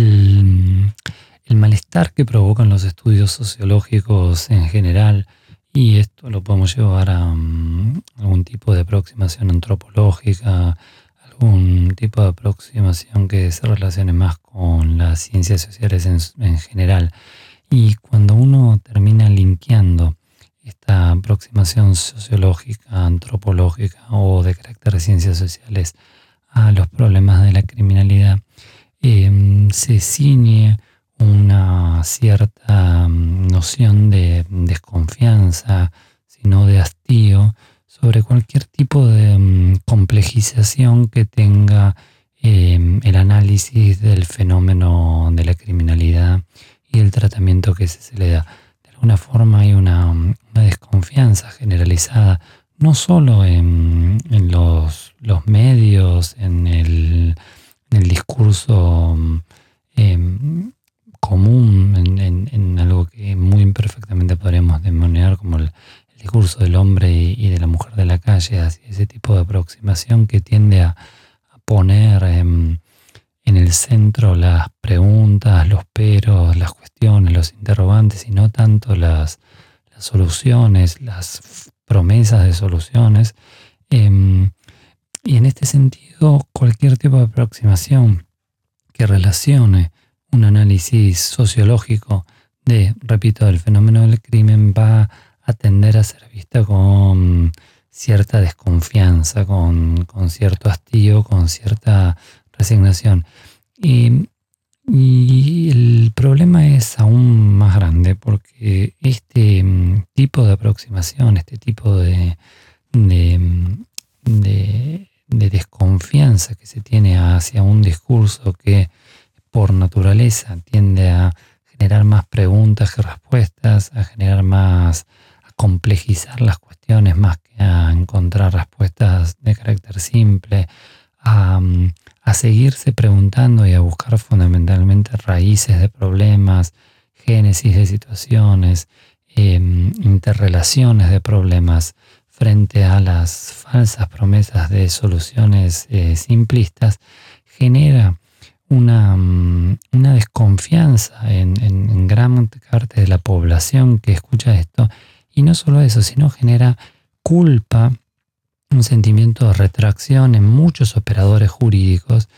el, malestar que provocan los estudios sociológicos en general, y esto lo podemos llevar a mm, algún tipo de aproximación antropológica, algún tipo de aproximación que se relacione más con las ciencias sociales en, general. Y cuando uno termina linkeando esta aproximación sociológica, antropológica o de carácter de ciencias sociales a los problemas de la criminalidad, em, se ciñe una cierta mm, noción de desconfianza, sino de hastío, sobre cualquier tipo de mm, complejización que tenga em, el análisis del fenómeno de la criminalidad y el tratamiento que se, le da. De alguna forma hay una, desconfianza generalizada, no solo en, los, medios, en el, discurso em, común, en, algo que muy imperfectamente podríamos demoniar como el, discurso del hombre y, de la mujer de la calle, hacia ese tipo de aproximación que tiende a, poner en, el centro las preguntas, los peros, las cuestiones, los interrogantes y no tanto las, soluciones, las promesas de soluciones. Em, y en este sentido, cualquier tipo de aproximación que relacione un análisis sociológico de, repito, del fenómeno del crimen va a tender a ser vista con cierta desconfianza, con, cierto hastío, con cierta resignación. Y, el problema es aún más grande porque este tipo de aproximación, este tipo de, desconfianza que se tiene hacia un discurso que por naturaleza tiende a generar más preguntas que respuestas, a generar más complejizar las cuestiones más que a encontrar respuestas de carácter simple, a, seguirse preguntando y a buscar fundamentalmente raíces de problemas, génesis de situaciones, em, interrelaciones de problemas frente a las falsas promesas de soluciones eh, simplistas, genera una, una desconfianza en, en gran parte de la población que escucha esto y no solo eso, sino genera culpa, un sentimiento de retracción en muchos operadores jurídicos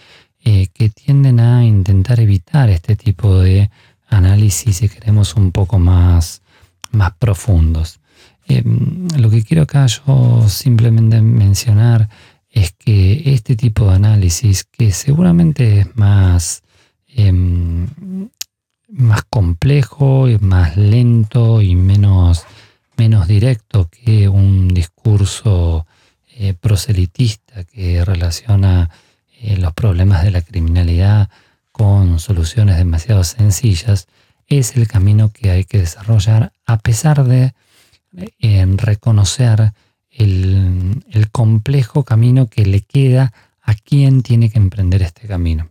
eh, que tienden a intentar evitar este tipo de análisis, si queremos, un poco más, más profundos. Em, lo que quiero acá yo simplemente mencionar es que este tipo de análisis, que seguramente es más, em, más complejo, más lento y menos menos directo que un discurso eh, proselitista que relaciona eh, los problemas de la criminalidad con soluciones demasiado sencillas, es el camino que hay que desarrollar a pesar de eh, reconocer el, el complejo camino que le queda a quien tiene que emprender este camino.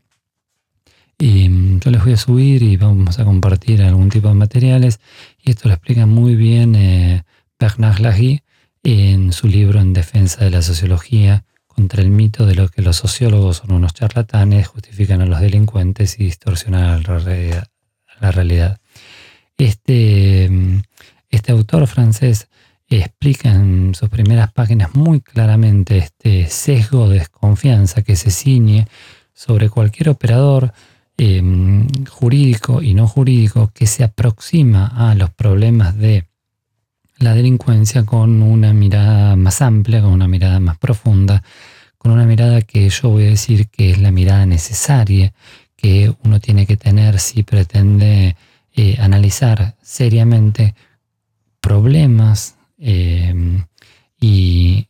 Y mm, yo les voy a subir y vamos a compartir algún tipo de materiales. Y esto lo explica muy bien eh, Bernard Lahy en su libro En defensa de la sociología contra el mito de lo que los sociólogos son unos charlatanes, justifican a los delincuentes y distorsionan la realidad. Este, mm, este autor francés explica en sus primeras páginas muy claramente este sesgo de desconfianza que se ciñe sobre cualquier operador Em, jurídico y no jurídico que se aproxima a los problemas de la delincuencia con una mirada más amplia, con una mirada más profunda, con una mirada que yo voy a decir que es la mirada necesaria que uno tiene que tener si pretende eh, analizar seriamente problemas em, y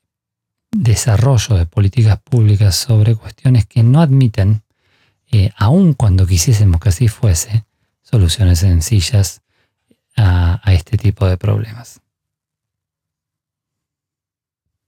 desarrollo de políticas públicas sobre cuestiones que no admiten eh, aun cuando quisiésemos que así fuese, soluciones sencillas a este tipo de problemas.